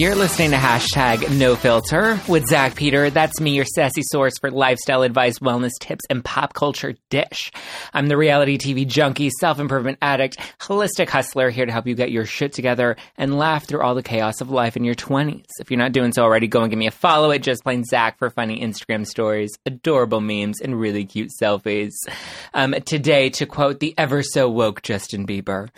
You're listening to hashtag no filter with Zach Peter. That's me, your sassy source for lifestyle advice, wellness tips, and pop culture dish. I'm the reality TV junkie, self improvement addict, holistic hustler here to help you get your shit together and laugh through all the chaos of life in your 20s. If you're not doing so already, go and give me a follow at just plain Zach for funny Instagram stories, adorable memes, and really cute selfies. Um, today, to quote the ever so woke Justin Bieber.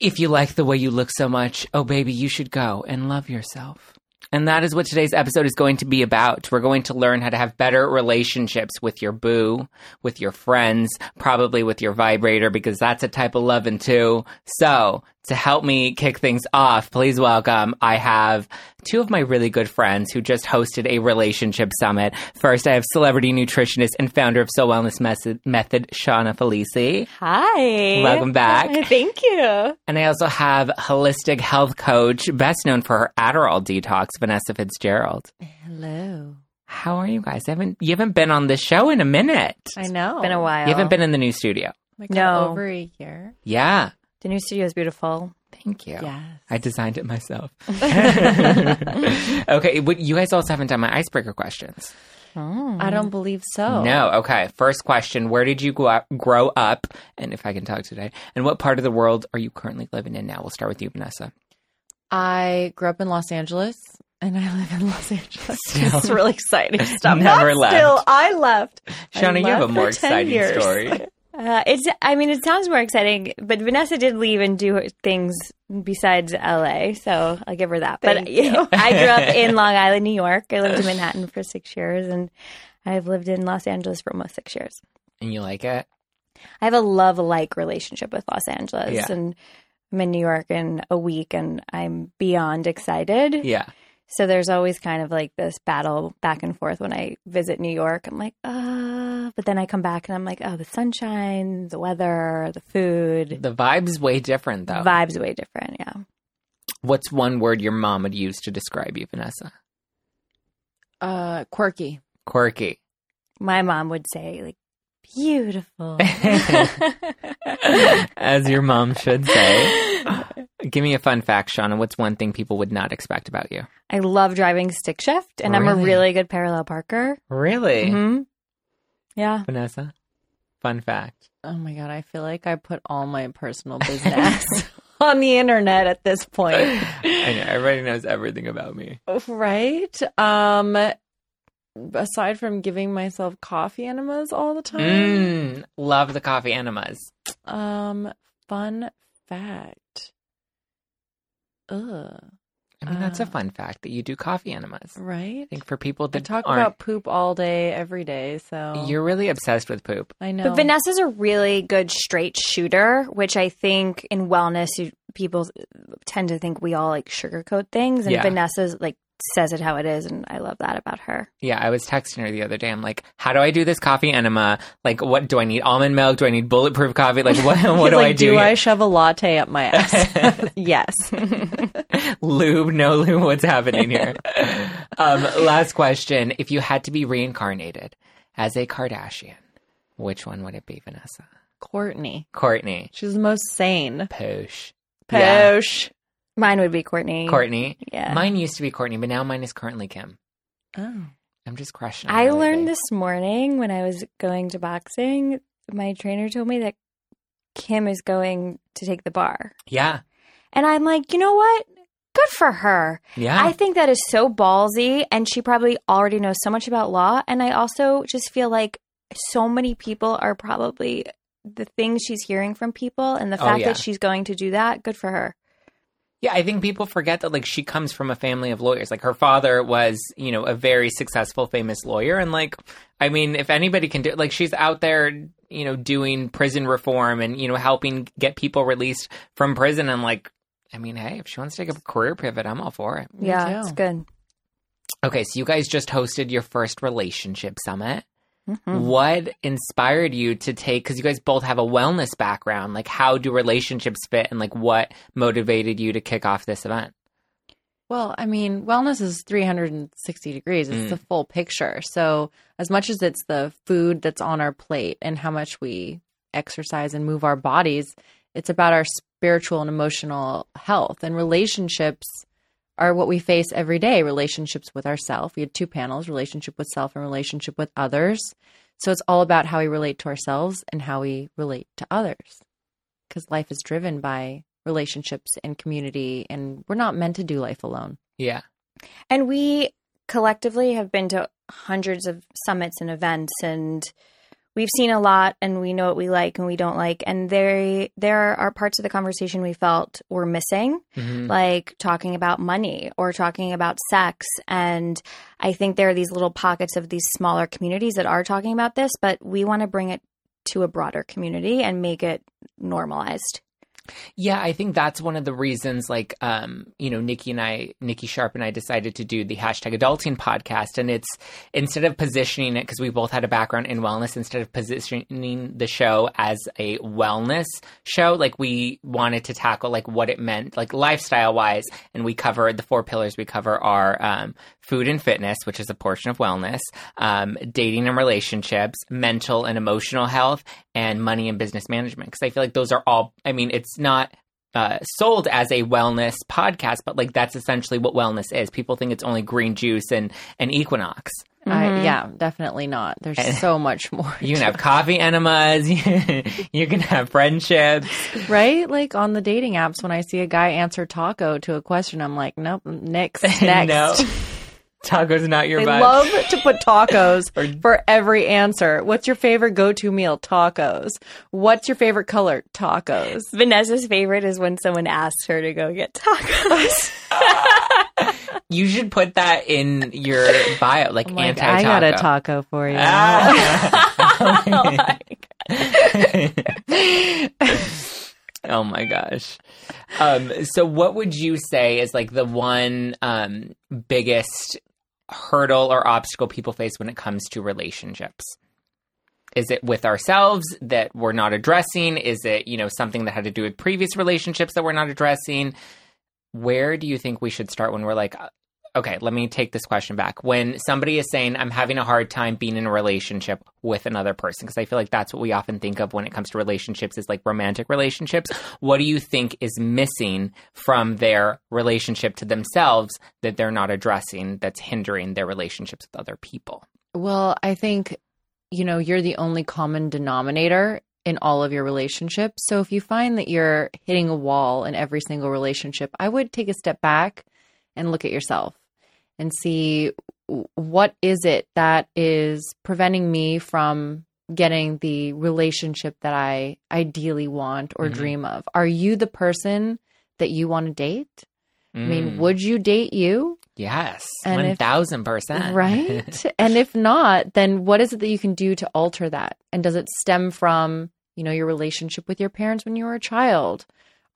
If you like the way you look so much, oh baby, you should go and love yourself. And that is what today's episode is going to be about. We're going to learn how to have better relationships with your boo, with your friends, probably with your vibrator, because that's a type of loving too. So, to help me kick things off, please welcome, I have two of my really good friends who just hosted a relationship summit. First, I have celebrity nutritionist and founder of Soul Wellness Method, Method Shauna Faulisi. Hi. Welcome back. Thank you. And I also have holistic health coach, best known for her Adderall detox, Vanessa Fitzgerald. Hello. How are you guys? I haven't you haven't been on the show in a minute. I know. Been a while. You haven't been in the new studio. My God, No. Over a year. Yeah. The new studio is beautiful. Thank you. Yes. I designed it myself. okay, but you guys also haven't done my icebreaker questions. Oh. I don't believe so. No. Okay. First question: Where did you grow up, grow up? And if I can talk today, and what part of the world are you currently living in now? We'll start with you, Vanessa. I grew up in Los Angeles and I live in Los Angeles. Still. It's really exciting stuff. Never Not left. Still, I left. I Shauna, you have a more exciting years. story. Uh, it's. I mean, it sounds more exciting, but Vanessa did leave and do things besides LA, so I'll give her that. Thank but you. I grew up in Long Island, New York. I lived in Manhattan for six years, and I've lived in Los Angeles for almost six years. And you like it? I have a love like relationship with Los Angeles, Yeah. and I'm in New York in a week, and I'm beyond excited. Yeah. So there's always kind of like this battle back and forth when I visit New York. I'm like, uh, but then I come back and I'm like, oh, the sunshine, the weather, the food, The vibe's way different, though. vibes way different. Yeah. What's one word your mom would use to describe you, Vanessa? Uh, quirky. Quirky. My mom would say like, beautiful. As your mom should say. Give me a fun fact, Shauna. What's one thing people would not expect about you? I love driving stick shift, and I'm a Really? really good parallel parker. Really? hmm Yeah. Vanessa? Fun fact. Oh my God. I feel like I put all my personal business on the internet at this point. I know. Everybody knows everything about me. Right? Um, aside from giving myself coffee enemas all the time. Mm, love the coffee enemas. Um, fun fact. Ugh. I mean, that's a fun fact that you do coffee enemas. Right? I think for people I that talk aren't, about poop all day, every day. So you're really obsessed with poop. I know. But Vanessa's a really good straight shooter, which I think in wellness, you, people tend to think we all like sugarcoat things, and Yeah. Vanessa's like says it how it is, and I love that about her. Yeah, I was texting her the other day. I'm like, how do I do this coffee enema? Like, what do I need? Almond milk? Do I need bulletproof coffee? Like, what, what do like, I do? Do I shove a latte up my ass? yes. lube, no lube, what's happening here? um, last question. If you had to be reincarnated as a Kardashian, which one would it be, Vanessa? Kourtney. Kourtney. She's the most sane. Posh. Yeah. Posh. Mine would be Kourtney. Kourtney. Yeah. Mine used to be Kourtney, but now mine is currently Kim. Oh. I'm just crushing I her learned this morning when I was going to boxing. My trainer told me that Kim is going to take the bar. Yeah. And I'm like, you know what? Good for her. Yeah. I think that is so ballsy, and she probably already knows so much about law. And I also just feel like so many people are probably the things she's hearing from people, and the Oh, fact yeah. that she's going to do that, good for her. Yeah, I think people forget that like she comes from a family of lawyers. Like her father was, you know, a very successful famous lawyer and like I mean, if anybody can do like she's out there, you know, doing prison reform and, you know, helping get people released from prison and like I mean, hey, if she wants to take a career pivot, I'm all for it. Yeah, too. it's good. Okay, so you guys just hosted your first relationship summit. Mhm. What inspired you to take because you guys both have a wellness background, like how do relationships fit and like what motivated you to kick off this event? Well, I mean, wellness is 360 degrees. It's Mm. the full picture. So, as much as it's the food that's on our plate and how much we exercise and move our bodies, it's about our spiritual and emotional health and relationships are what we face every day relationships with ourselves. We had two panels relationship with self and relationship with others. So it's all about how we relate to ourselves and how we relate to others. Because life is driven by relationships and community, and we're not meant to do life alone. Yeah. And we collectively have been to hundreds of summits and events and we've seen a lot and we know what we like and we don't like. And there there are parts of the conversation we felt were missing Mhm. like talking about money or talking about sex. And i think there are these little pockets of these smaller communities that are talking about this but we want to bring it to a broader community and make it normalized Yeah, I think that's one of the reasons, like, um, you know, Nikki and I, Nikki Sharp and I decided to do the hashtag adulting podcast. And it's instead of positioning it, because we both had a background in wellness, instead of positioning the show as a wellness show, like, we wanted to tackle, like, what it meant, like, lifestyle wise. And we cover the four pillars we cover are um, food and fitness, which is a portion of wellness, um, dating and relationships, mental and emotional health, and money and business management. Because I feel like those are all, I mean, it's not uh, sold as a wellness podcast, but like that's essentially what wellness is. People think it's only green juice and, and Equinox. I, yeah, definitely not. There's so much more. You can have coffee enemas, you can have friendships. right? Like on the dating apps, when I see a guy answer taco to a question, I'm like, nope, next, next. no, taco's not your They vibe. love to put tacos for every answer. What's your favorite go-to meal? Tacos. What's your favorite color? Tacos. vanessa's favorite is when someone asks her to go get tacos you should put that in your bio, like I'm like, anti-taco. I got a taco for you. Ah. oh my gosh. Um, so what would you say is like the one um, biggest hurdle or obstacle people face when it comes to relationships? Is it with ourselves that we're not addressing? Is it, you know, something that had to do with previous relationships that we're not addressing? Where do you think we should start when we're like, okay, let me take this question back. When somebody is saying, I'm having a hard time being in a relationship with another person, because I feel like that's what we often think of when it comes to relationships is like romantic relationships. What do you think is missing from their relationship to themselves that they're not addressing that's hindering their relationships with other people? Well, I think, you know, you're the only common denominator in all of your relationships. So if you find that you're hitting a wall in every single relationship, I would take a step back and look at yourself and see what is it that is preventing me from getting the relationship that I ideally want or Mhm. dream of. Are you the person that you want to date? I mean, Mm, would you date you? yes, and 1000%. Right. and if not, then what is it that you can do to alter that? And does it stem from, you know, your relationship with your parents when you were a child?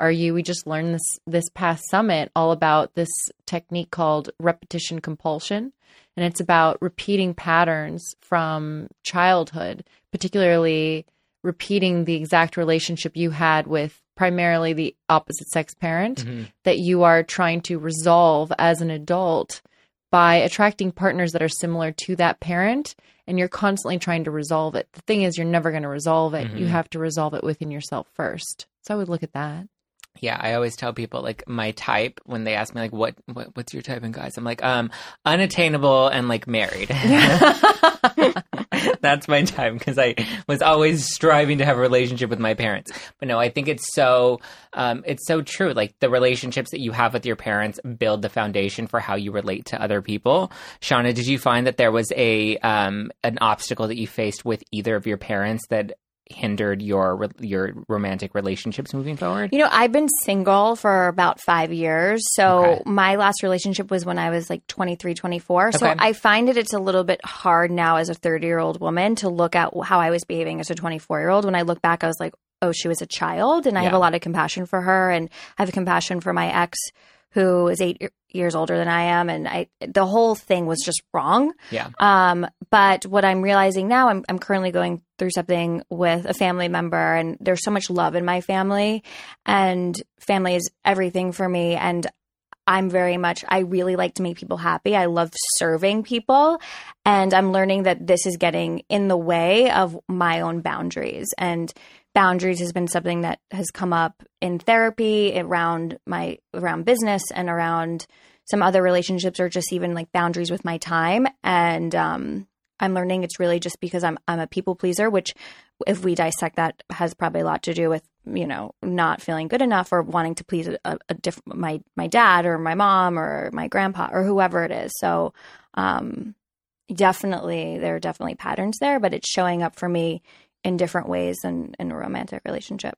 Are you we just learned this this past summit all about this technique called repetition compulsion and it's about repeating patterns from childhood, particularly repeating the exact relationship you had with primarily the opposite sex parent Mhm. that you are trying to resolve as an adult by attracting partners that are similar to that parent and you're constantly trying to resolve it. The thing is you're never going to resolve it. You Mhm. have to resolve it within yourself first. So I would look at that. Yeah, I always tell people like my type when they ask me like what, what what's your type in guys. I'm like um unattainable and like married. That's my type because I was always striving to have a relationship with my parents. But no, I think it's so um it's so true. Like the relationships that you have with your parents build the foundation for how you relate to other people. Shauna, did you find that there was a um an obstacle that you faced with either of your parents that hindered your your romantic relationships moving forward? You know, I've been single for about five years. So Okay. my last relationship was when I was like 23, 24. So I find it it's a little bit hard now as a 30 year old woman to look at how I was behaving as a 24 year old. When I look back, I was like, oh, she was a child. And I have a lot of compassion for her. And I have compassion for my ex who is eight years older than I am. And I, the whole thing was just wrong. Yeah. Um, but what I'm realizing now, I'm, I'm currently going through something with a family member, and there's so much love in my family, and family is everything for me. And I'm very much, I really like to make people happy. I love serving people. And I'm learning that this is getting in the way of my own boundaries and boundaries has been something that has come up in therapy around my around business and around some other relationships or just even like boundaries with my time and um I'm learning it's really just because I'm I'm a people pleaser which if we dissect that has probably a lot to do with you know not feeling good enough or wanting to please a, a different my my dad or my mom or my grandpa or whoever it is so um definitely there are definitely patterns there but it's showing up for me in different ways than in a romantic relationship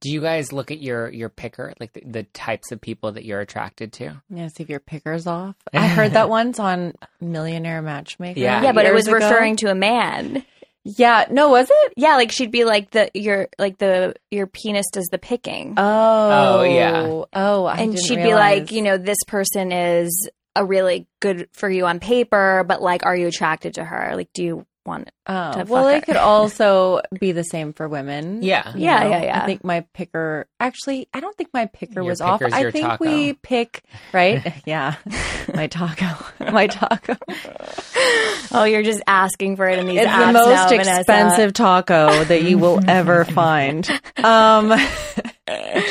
Do you guys look at your your picker, like the, the types of people that you're attracted to? Yeah, see if your picker's off. I heard that once on Millionaire Matchmaker. Yeah. yeah but it was ago. referring to a man Yeah, no, was it? yeah like she'd be like the your like the your penis does the picking Oh, Oh, yeah. Oh, I and didn't she'd be realize. like, you know, this person is a really good for you on paper, but like, are you attracted to her? Like, do you want? Oh, to well, it her. could also be the same for women. Yeah. Yeah, know? yeah, yeah. I think my picker, actually, I don't think my picker Your was off. I think taco. we pick, right? yeah. My taco. My taco. Oh, you're just asking for it in these It's the most Vanessa. expensive taco that you will ever find. Um,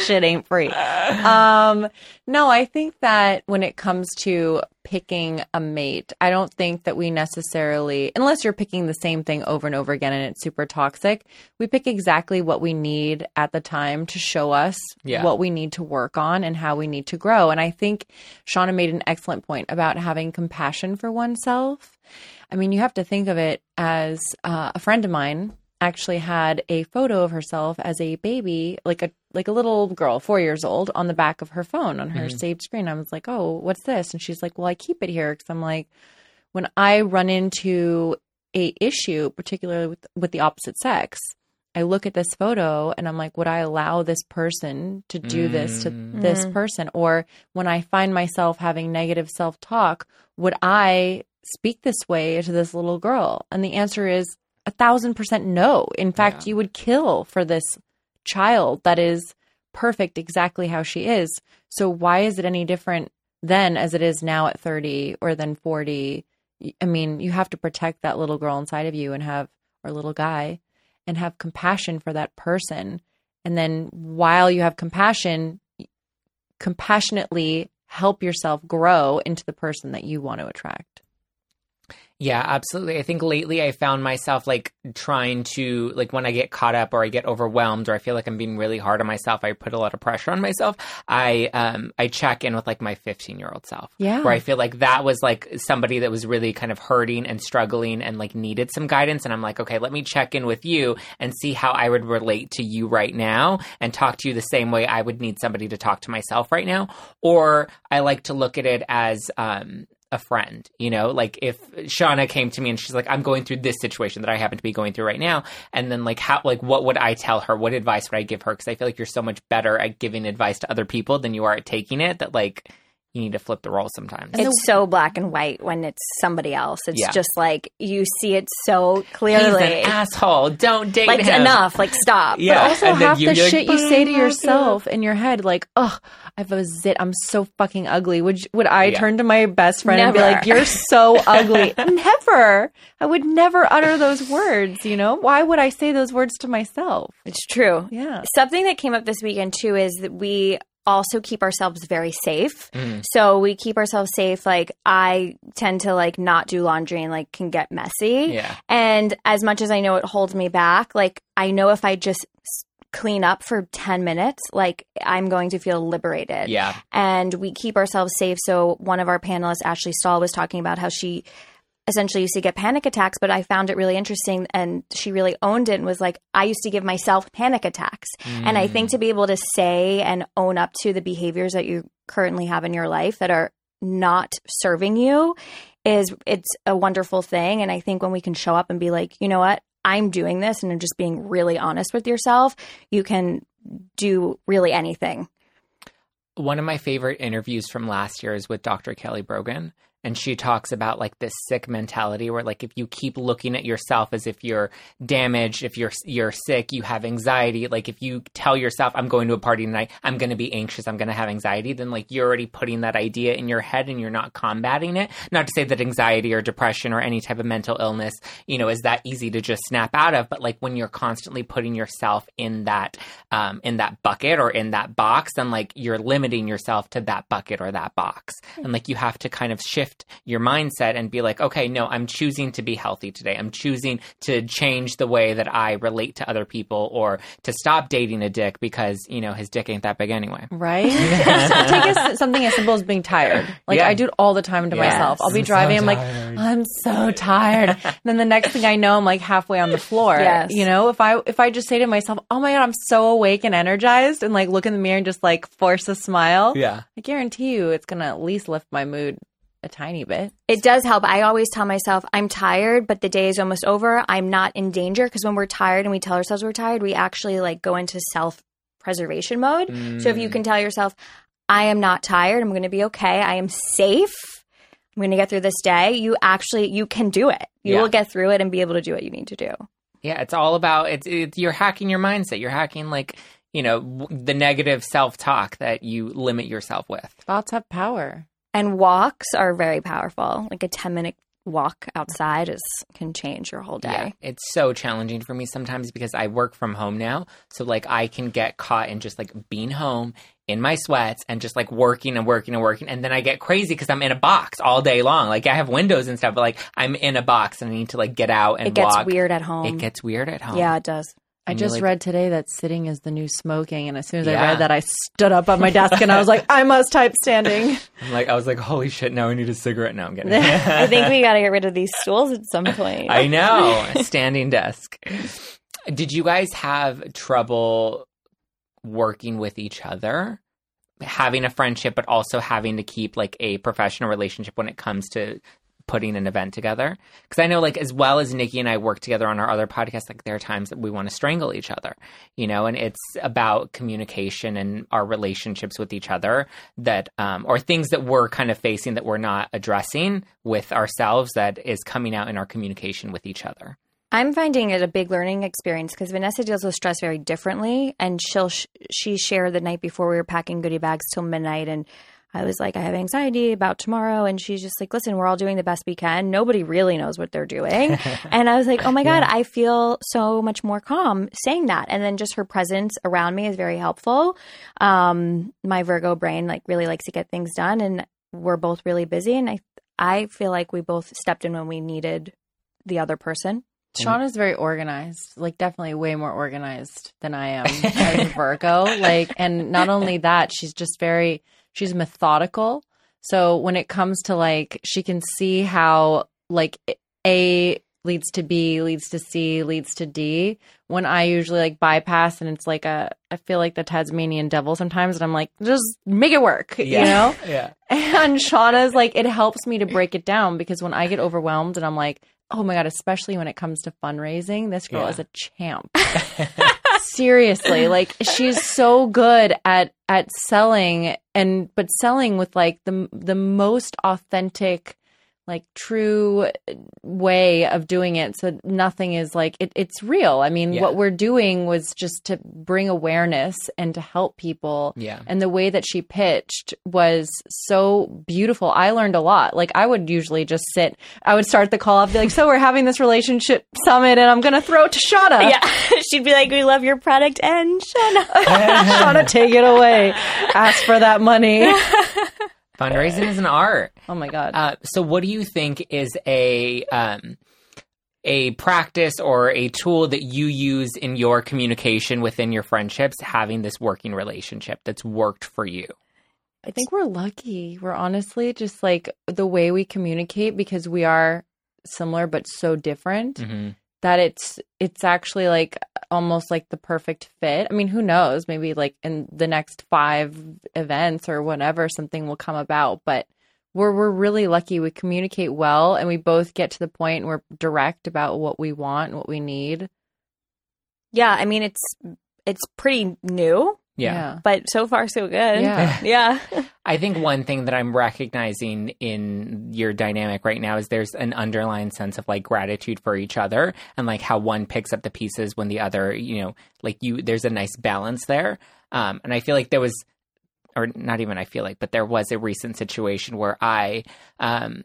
shit ain't free. Um, no, I think that when it comes to picking a mate, I don't think that we necessarily, unless you're picking the same thing over and over again and it's super toxic, we pick exactly what we need at the time to show us Yeah. what we need to work on and how we need to grow. And I think Shauna made an excellent point about having compassion for oneself. I mean, you have to think of it as uh, a friend of mine actually had a photo of herself as a baby, like a like a little girl, four years old, on the back of her phone on her saved screen. I was like, "Oh, what's this?" And she's like, "Well, I keep it here because I'm like, when I run into a issue, particularly with with the opposite sex." I look at this photo and I'm like, would I allow this person to do this to Mm. this Mm. person? Or when I find myself having negative self talk, would I speak this way to this little girl? And the answer is a thousand percent no. In fact, Yeah. you would kill for this child that is perfect exactly how she is. So why is it any different then as it is now at 30 or then 40? I mean, you have to protect that little girl inside of you and have, or little guy, and have compassion for that person. And then while you have compassion, compassionately help yourself grow into the person that you want to attract. Yeah, absolutely. I think lately I found myself like trying to like when I get caught up or I get overwhelmed or I feel like I'm being really hard on myself, I put a lot of pressure on myself. I um I check in with like my 15-year-old self. Yeah. Where I feel like that was like somebody that was really kind of hurting and struggling and like needed some guidance and I'm like, "Okay, let me check in with you and see how I would relate to you right now and talk to you the same way I would need somebody to talk to myself right now." Or I like to look at it as um a friend, you know, like if Shauna came to me and she's like, I'm going through this situation that I happen to be going through right now. And then like, how, like, what would I tell her? What advice would I give her? Cause I feel like you're so much better at giving advice to other people than you are at taking it that like, you need to flip the role sometimes. It's so black and white when it's somebody else. It's Yeah. just like you see it so clearly. He's clearly. an asshole. Don't date like him. enough. Like stop. Yeah. But also and half the you're like, shit you say to love yourself in your head, like, "Oh, I have a zit. I'm so fucking ugly." Would you- would I Yeah. turn to my best friend and be like, "You're so ugly"? never. I would never utter those words. You know, why would I say those words to myself? It's true. Yeah. Something that came up this weekend too is that we also keep ourselves very safe. Mm. So we keep ourselves safe. Like I tend to like not do laundry and like can get messy. Yeah. And as much as I know it holds me back, like I know if I just clean up for 10 minutes, like I'm going to feel liberated. Yeah. And we keep ourselves safe. So one of our panelists, Ashley Stahl, was talking about how she essentially used to get panic attacks, but I found it really interesting and she really owned it and was like, I used to give myself panic attacks. And I think mm. to be able to say and own up to the behaviors that you currently have in your life that are not serving you is it's a wonderful thing. And I think when we can show up and be like, you know what, I'm doing this and I'm just being really honest with yourself, you can do really anything. one of my favorite interviews from last year is with Dr. Kelly Brogan. And she talks about like this sick mentality where like if you keep looking at yourself as if you're damaged, if you're you're sick, you have anxiety, like if you tell yourself I'm going to a party tonight, I'm going to be anxious, I'm going to have anxiety, then like you're already putting that idea in your head and you're not combating it. Not to say that anxiety or depression or any type of mental illness, you know, is that easy to just snap out of, but like when you're constantly putting yourself in that um in that bucket or in that box, then like you're limiting yourself to that bucket or that box. And like you have to kind of shift your mindset and be like, okay, no, I'm choosing to be healthy today. I'm choosing to change the way that I relate to other people or to stop dating a dick because, you know, his dick ain't that big anyway. Right? Take as, something as simple as being tired. Like Yeah. I do it all the time to Yes. myself. I'll be I'm so driving, I'm like. I'm so tired. and then the next thing I know, I'm like halfway on the floor. Yes. You know, if I if I just say to myself, Oh my god, I'm so awake and energized and like look in the mirror and just like force a smile, Yeah. I guarantee you it's gonna at least lift my mood a tiny bit. It does help. I always tell myself, I'm tired, but the day is almost over. I'm not in danger because when we're tired and we tell ourselves we're tired, we actually like go into self preservation mode. So if you can mm. tell yourself, I am not tired, I'm going to be okay, I am safe. I'm going to get through this day. You actually you can do it. You Yeah. will get through it and be able to do what you need to do. Yeah, it's all about it's, it's you're hacking your mindset. You're hacking like, you know, w- the negative self-talk that you limit yourself with. Thoughts have power. And walks are very powerful. Like a 10 minute walk outside is can change your whole day. Yeah, it's so challenging for me sometimes because I work from home now. So like I can get caught in just like being home in my sweats and just like working and working and working. And then I get crazy because I'm in a box all day long. Like I have windows and stuff, but like I'm in a box and I need to like get out and It gets walk. weird at home. It gets weird at home. yeah, it does. I And just like- read today that sitting is the new smoking, and as soon as I read that, I stood up on my desk and I was like, I must type standing. I'm like, I was like, holy shit, now I need a cigarette. Now I'm getting I think we got to get rid of these stools at some point. I know. Standing desk. Did you guys have trouble working with each other? Having a friendship, but also having to keep like a professional relationship when it comes to putting an event together? Because I know, like, as well as Nikki and I work together on our other podcasts, like, there are times that we want to strangle each other, you know, and it's about communication and our relationships with each other that, um, or things that we're kind of facing that we're not addressing with ourselves that is coming out in our communication with each other. I'm finding it a big learning experience because Vanessa deals with stress very differently, and she'll sh- she shared the night before we were packing goodie bags till midnight, and I was like, I have anxiety about tomorrow, and she's just like, Listen, we're all doing the best we can. Nobody really knows what they're doing, and I was like, Oh my god, I feel so much more calm saying that, and then just her presence around me is very helpful. Um, my Virgo brain like really likes to get things done, and we're both really busy, and I I feel like we both stepped in when we needed the other person. Sean is very organized, like definitely way more organized than I am as Virgo. Like, and not only that, she's just very, she's methodical. So when it comes to like, she can see how like A leads to B, leads to C, leads to D. When I usually like bypass and it's like a, I feel like the Tasmanian devil sometimes, and I'm like, just make it work, you know? Yeah. And Shauna's like, it helps me to break it down because when I get overwhelmed and I'm like, oh my God, especially when it comes to fundraising, this girl Yeah. is a champ. Seriously, like she's so good at at selling and but selling with like the the most authentic like true way of doing it so nothing is like it, it's real i mean Yeah. what we're doing was just to bring awareness and to help people Yeah. and the way that she pitched was so beautiful. I learned a lot. Like I would usually just sit, I would start the call off, be like, "So we're having this relationship summit, and I'm going to throw it to Shauna. Yeah, she'd be like, "We love your product," and Shana. Shauna, take it away. Ask for that money. Fundraising is an art. Oh my god. Uh, so, what do you think is a um, a practice or a tool that you use in your communication within your friendships, having this working relationship that's worked for you? I think we're lucky. We're honestly just like the way we communicate because we are similar but so different. Mm-hmm. That it's it's actually like almost like the perfect fit. I mean, who knows? Maybe like in the next 5 events or whatever something will come about, but we're we're really lucky we communicate well and we both get to the point we're direct about what we want what we need. Yeah, I mean it's it's pretty new, Yeah. but so far so good. Yeah. yeah. I think one thing that I'm recognizing in your dynamic right now is there's an underlying sense of like gratitude for each other and like how one picks up the pieces when the other, you know, like you, there's a nice balance there. Um, and I feel like there was, or not even I feel like, but there was a recent situation where I, um,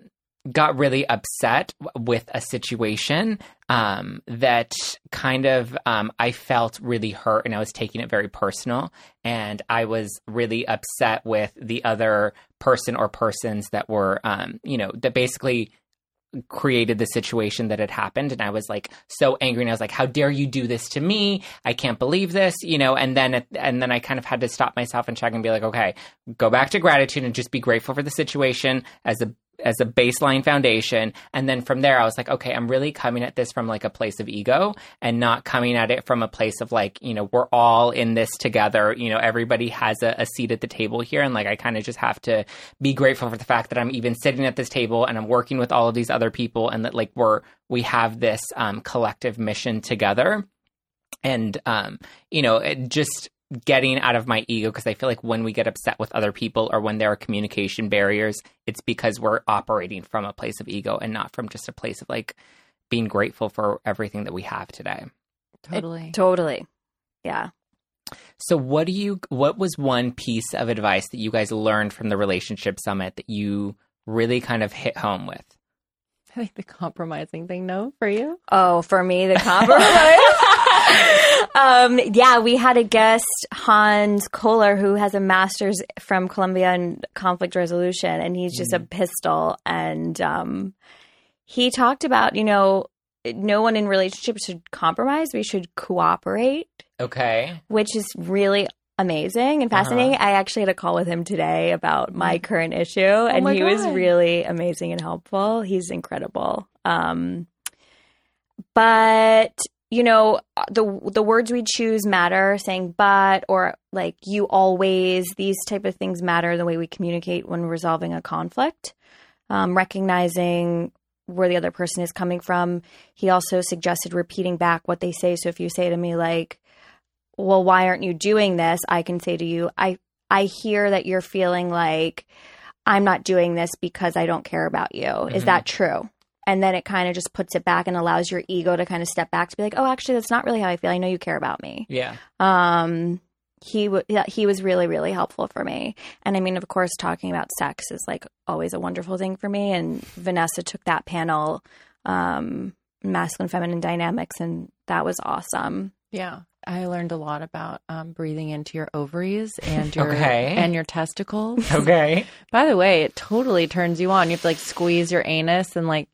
got really upset with a situation um, that kind of um, I felt really hurt and I was taking it very personal. And I was really upset with the other person or persons that were, um, you know, that basically created the situation that had happened. And i was like so angry and i was like how dare you do this to me? I can't believe this you know? And then and then i kind of had to stop myself and check and be like okay go back to gratitude and just be grateful for the situation as a as a baseline foundation. And then from there i was like okay i'm really coming at this from like a place of ego and not coming at it from a place of like you know we're all in this together. You know everybody has a, a seat at the table here. And like i kind of just have to be grateful for the fact that i'm even sitting at this table and i'm working with all of these other people and that like we're we have this um, collective mission together. And um, you know it just getting out of my ego because I feel like when we get upset with other people or when there are communication barriers, it's because we're operating from a place of ego and not from just a place of like being grateful for everything that we have today. Totally. It, totally. Yeah. So what do you what was one piece of advice that you guys learned from the relationship summit that you really kind of hit home with? I think the compromising thing, no, for you? Oh, for me, the compromise. um, yeah, we had a guest, Hans Kohler, who has a master's from Columbia in conflict resolution, and he's just mm. a pistol. And um, he talked about, you know, no one in relationships should compromise. We should cooperate. Okay. Which is really amazing and uh-huh. fascinating. Uh-huh. I actually had a call with him today about my mm. current issue, oh and he God. was really amazing and helpful. He's incredible. Um, but you know the the words we choose matter saying but or like you always these type of things matter the way we communicate when resolving a conflict. Um, recognizing where the other person is coming from. He also suggested repeating back what they say. So if you say to me like well why aren't you doing this? I can say to you i i hear that you're feeling like i'm not doing this because i don't care about you. Mm-hmm. is that true and then it kind of just puts it back and allows your ego to kind of step back to be like, oh, actually, that's not really how I feel. I know you care about me. Yeah. Um, he w- he was really really helpful for me and i mean of course talking about sex is like always a wonderful thing for me and vanessa took that panel um masculine feminine dynamics and that was awesome yeah I learned a lot about um, breathing into your ovaries and your okay. and your testicles. Okay. By the way, it totally turns you on. You have to like squeeze your anus and like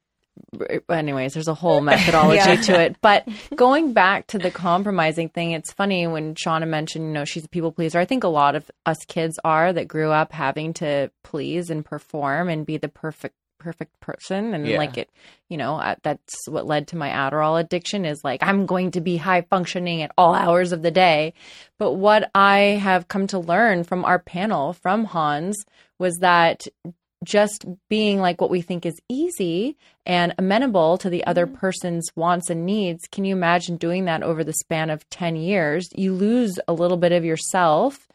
anyways, there's a whole methodology yeah. to it. But going back to the compromising thing, it's funny when Shauna mentioned, you know, she's a people pleaser. I think a lot of us kids are that grew up having to please and perform and be the perfect perfect person and yeah. like it you know uh, that's what led to my adderall addiction is like i'm going to be high functioning at all hours of the day but what i have come to learn from our panel from hans was that just being like what we think is easy and amenable to the other mm-hmm. person's wants and needs, can you imagine doing that over the span of 10 years? You lose a little bit of yourself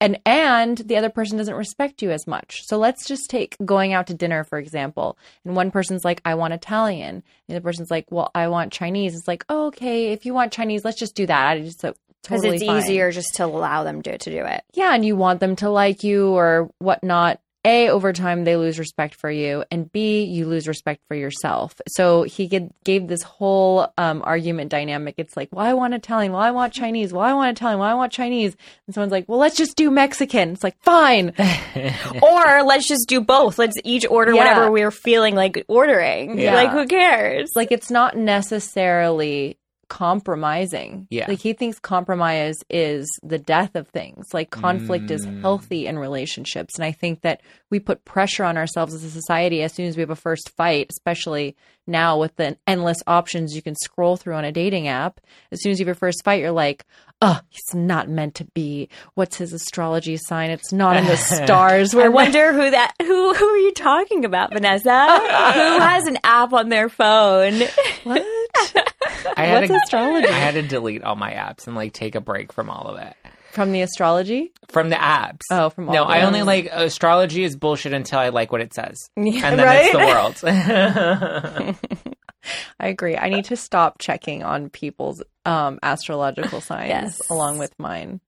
and and the other person doesn't respect you as much. So let's just take going out to dinner for example. And one person's like I want Italian. And the other person's like, "Well, I want Chinese." It's like, oh, "Okay, if you want Chinese, let's just do that." I just so because totally it's fine. easier just to allow them to to do it. Yeah, and you want them to like you or whatnot. A, over time, they lose respect for you, and B, you lose respect for yourself. So he gave this whole um, argument dynamic. It's like, well, I want Italian. Well, I want Chinese. Well, I want Italian. Well, I want Chinese. And someone's like, well, let's just do Mexican. It's like, fine. or let's just do both. Let's each order yeah. whatever we're feeling like ordering. Yeah. Like, who cares? Like, it's not necessarily compromising. Yeah. Like he thinks compromise is the death of things. Like conflict mm. is healthy in relationships. And I think that we put pressure on ourselves as a society as soon as we have a first fight, especially now with the endless options you can scroll through on a dating app. As soon as you have your first fight, you're like, oh, he's not meant to be. What's his astrology sign? It's not in the stars. I wonder who that who who are you talking about, Vanessa? who has an app on their phone? What? I had What's to, astrology? I had to delete all my apps and like take a break from all of it. From the astrology? from the apps. Oh, from all no, I only like astrology is bullshit until I like what it says, Yeah, and then right? it's the world. I agree. I need to stop checking on people's um, astrological signs Yes. along with mine.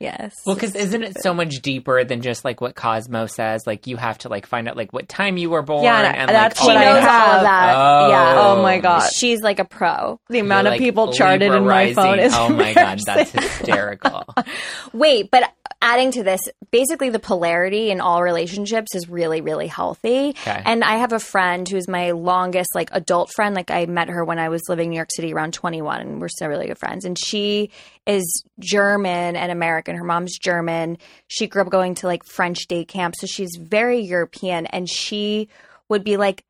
Yes. well, because isn't it so much deeper than just like what Cosmo says? Like you have to like find out like what time you were born. Yeah, and that's like, she what all I knows all have. of that. Oh. Yeah. Oh my god, She's like a pro. the amount You're, of like, people charted in my phone is oh my god, that's hysterical. Wait, but adding to this, basically the polarity in all relationships is really, really healthy. Okay. And I have a friend who's my longest like adult friend. Like I met her when I was living in New York City around 21 and we're still really good friends. And she is German and American. Her mom's German. She grew up going to like French day camp. So she's very European and she would be like,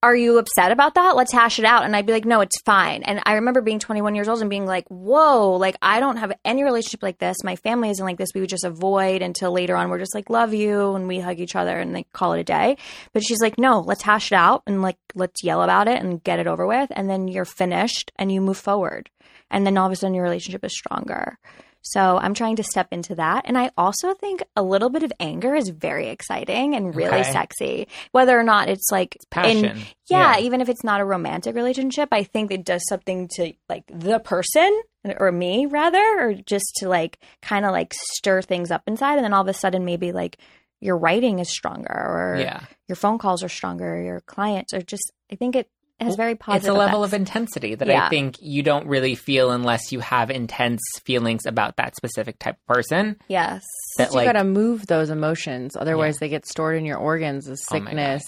are you upset about that? Let's hash it out. And I'd be like, no, it's fine. And I remember being 21 years old and being like, whoa, like I don't have any relationship like this. My family isn't like this. We would just avoid until later on. We're just like, love you. And we hug each other and like call it a day. But she's like, no, let's hash it out and like, let's yell about it and get it over with. And then you're finished and you move forward. And then all of a sudden your relationship is stronger. So I'm trying to step into that. And I also think a little bit of anger is very exciting and really Okay. sexy. Whether or not it's like Passion. in yeah, Yeah. even if it's not a romantic relationship, I think it does something to like the person or me rather, or just to like kind of like stir things up inside. And then all of a sudden, maybe like your writing is stronger or yeah, your phone calls are stronger, your clients are just, I think it has very positive. it's a level effects. of intensity that I think you don't really feel unless you have intense feelings about that specific type of person. Yes. That you like got to move those emotions, otherwise they get stored in your organs as Oh sickness.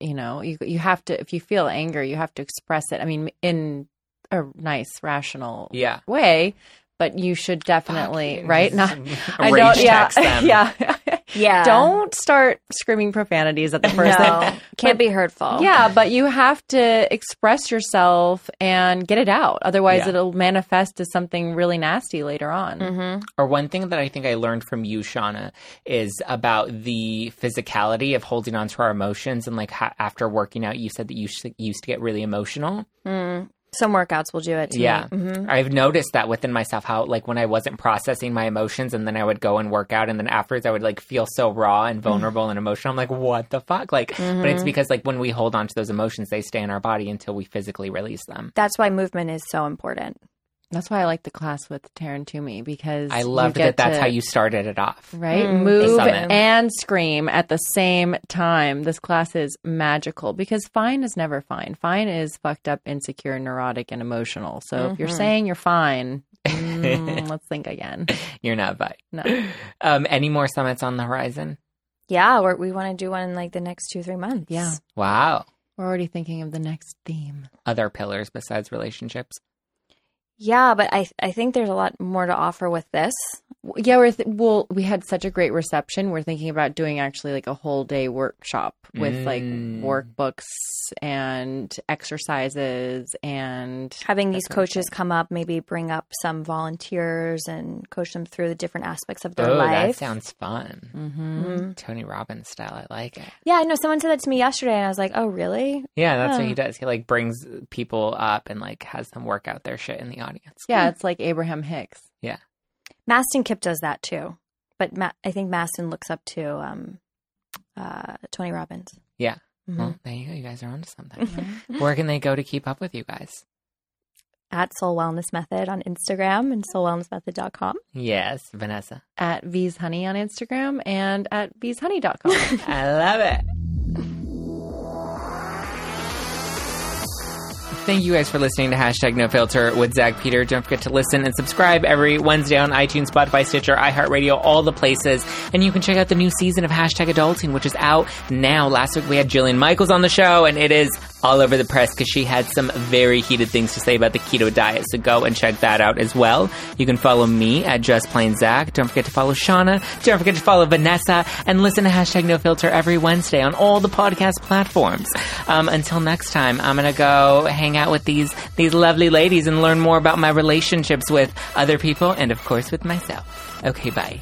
you know, you you have to if you feel anger, you have to express it. I mean, in a nice, rational yeah, way, but you should definitely Fuck, right. Not, I rage don't. Yeah, text them. yeah. Yeah. don't start screaming profanities at the person. No, can't be hurtful. Yeah, but you have to express yourself and get it out. Otherwise, Yeah. it'll manifest as something really nasty later on. Mm-hmm. Or one thing that I think I learned from you, Shauna, is about the physicality of holding on to our emotions. And like ha- after working out, you said that you sh- used to get really emotional. Mm. Some workouts will do it. To Yeah. Me. hmm I've noticed that within myself how like when I wasn't processing my emotions and then I would go and work out and then afterwards I would like feel so raw and vulnerable and emotional. I'm like, what the fuck? Like, but it's because like when we hold on to those emotions, they stay in our body until we physically release them. That's why movement is so important. That's why I like the class with Taryn Toomey because I you loved get that that's to- how you started it off. right Mm, move and scream at the same time. This class is magical because fine is never fine. Fine is fucked up, insecure, neurotic, and emotional. So if you're Mhm. saying you're fine, mm, let's think again. You're not fine. No. Um, any more summits on the horizon? Yeah, we're, we want to do one in like the next two three months. Yeah. Wow. We're already thinking of the next theme. Other pillars besides relationships. Yeah, but I I think there's a lot more to offer with this. Yeah, we're th- well. We had such a great reception. We're thinking about doing actually like a whole day workshop with like Mm. workbooks and exercises and Having these That sort coaches come up, maybe bring up some volunteers and coach them through the different aspects of their life. oh, that sounds fun. Mhm. Mhm. Tony Robbins style. I like it. Yeah, I know someone said that to me yesterday, and I was like, "Oh, really?" Yeah, that's what he does. He like brings people up and like has them work out their shit in the audience. yeah, it's like Abraham Hicks. Mastin Kipp does that too, but Ma- I think Mastin looks up to um, uh, Tony Robbins. Yeah. Mhm. Well, there you go. You guys are onto something. Where can they go to keep up with you guys? At Soul Wellness Method on Instagram and soulwellnessmethod.com. Yes, Vanessa. At V's Honey on Instagram and at vshoney.com. I love it. Thank you guys for listening to Hashtag No Filter with Zach Peter. Don't forget to listen and subscribe every Wednesday on iTunes, Spotify, Stitcher, iHeartRadio, all the places. And you can check out the new season of Hashtag Adulting, which is out now. Last week we had Jillian Michaels on the show, and it is all over the press because she had some very heated things to say about the keto diet. So go and check that out as well. You can follow me at Just Plain Zach. Don't forget to follow Shauna. Don't forget to follow Vanessa and listen to Hashtag No Filter every Wednesday on all the podcast platforms. Um, until next time, I'm gonna go hang out with these these lovely ladies and learn more about my relationships with other people and of course with myself. Okay, bye.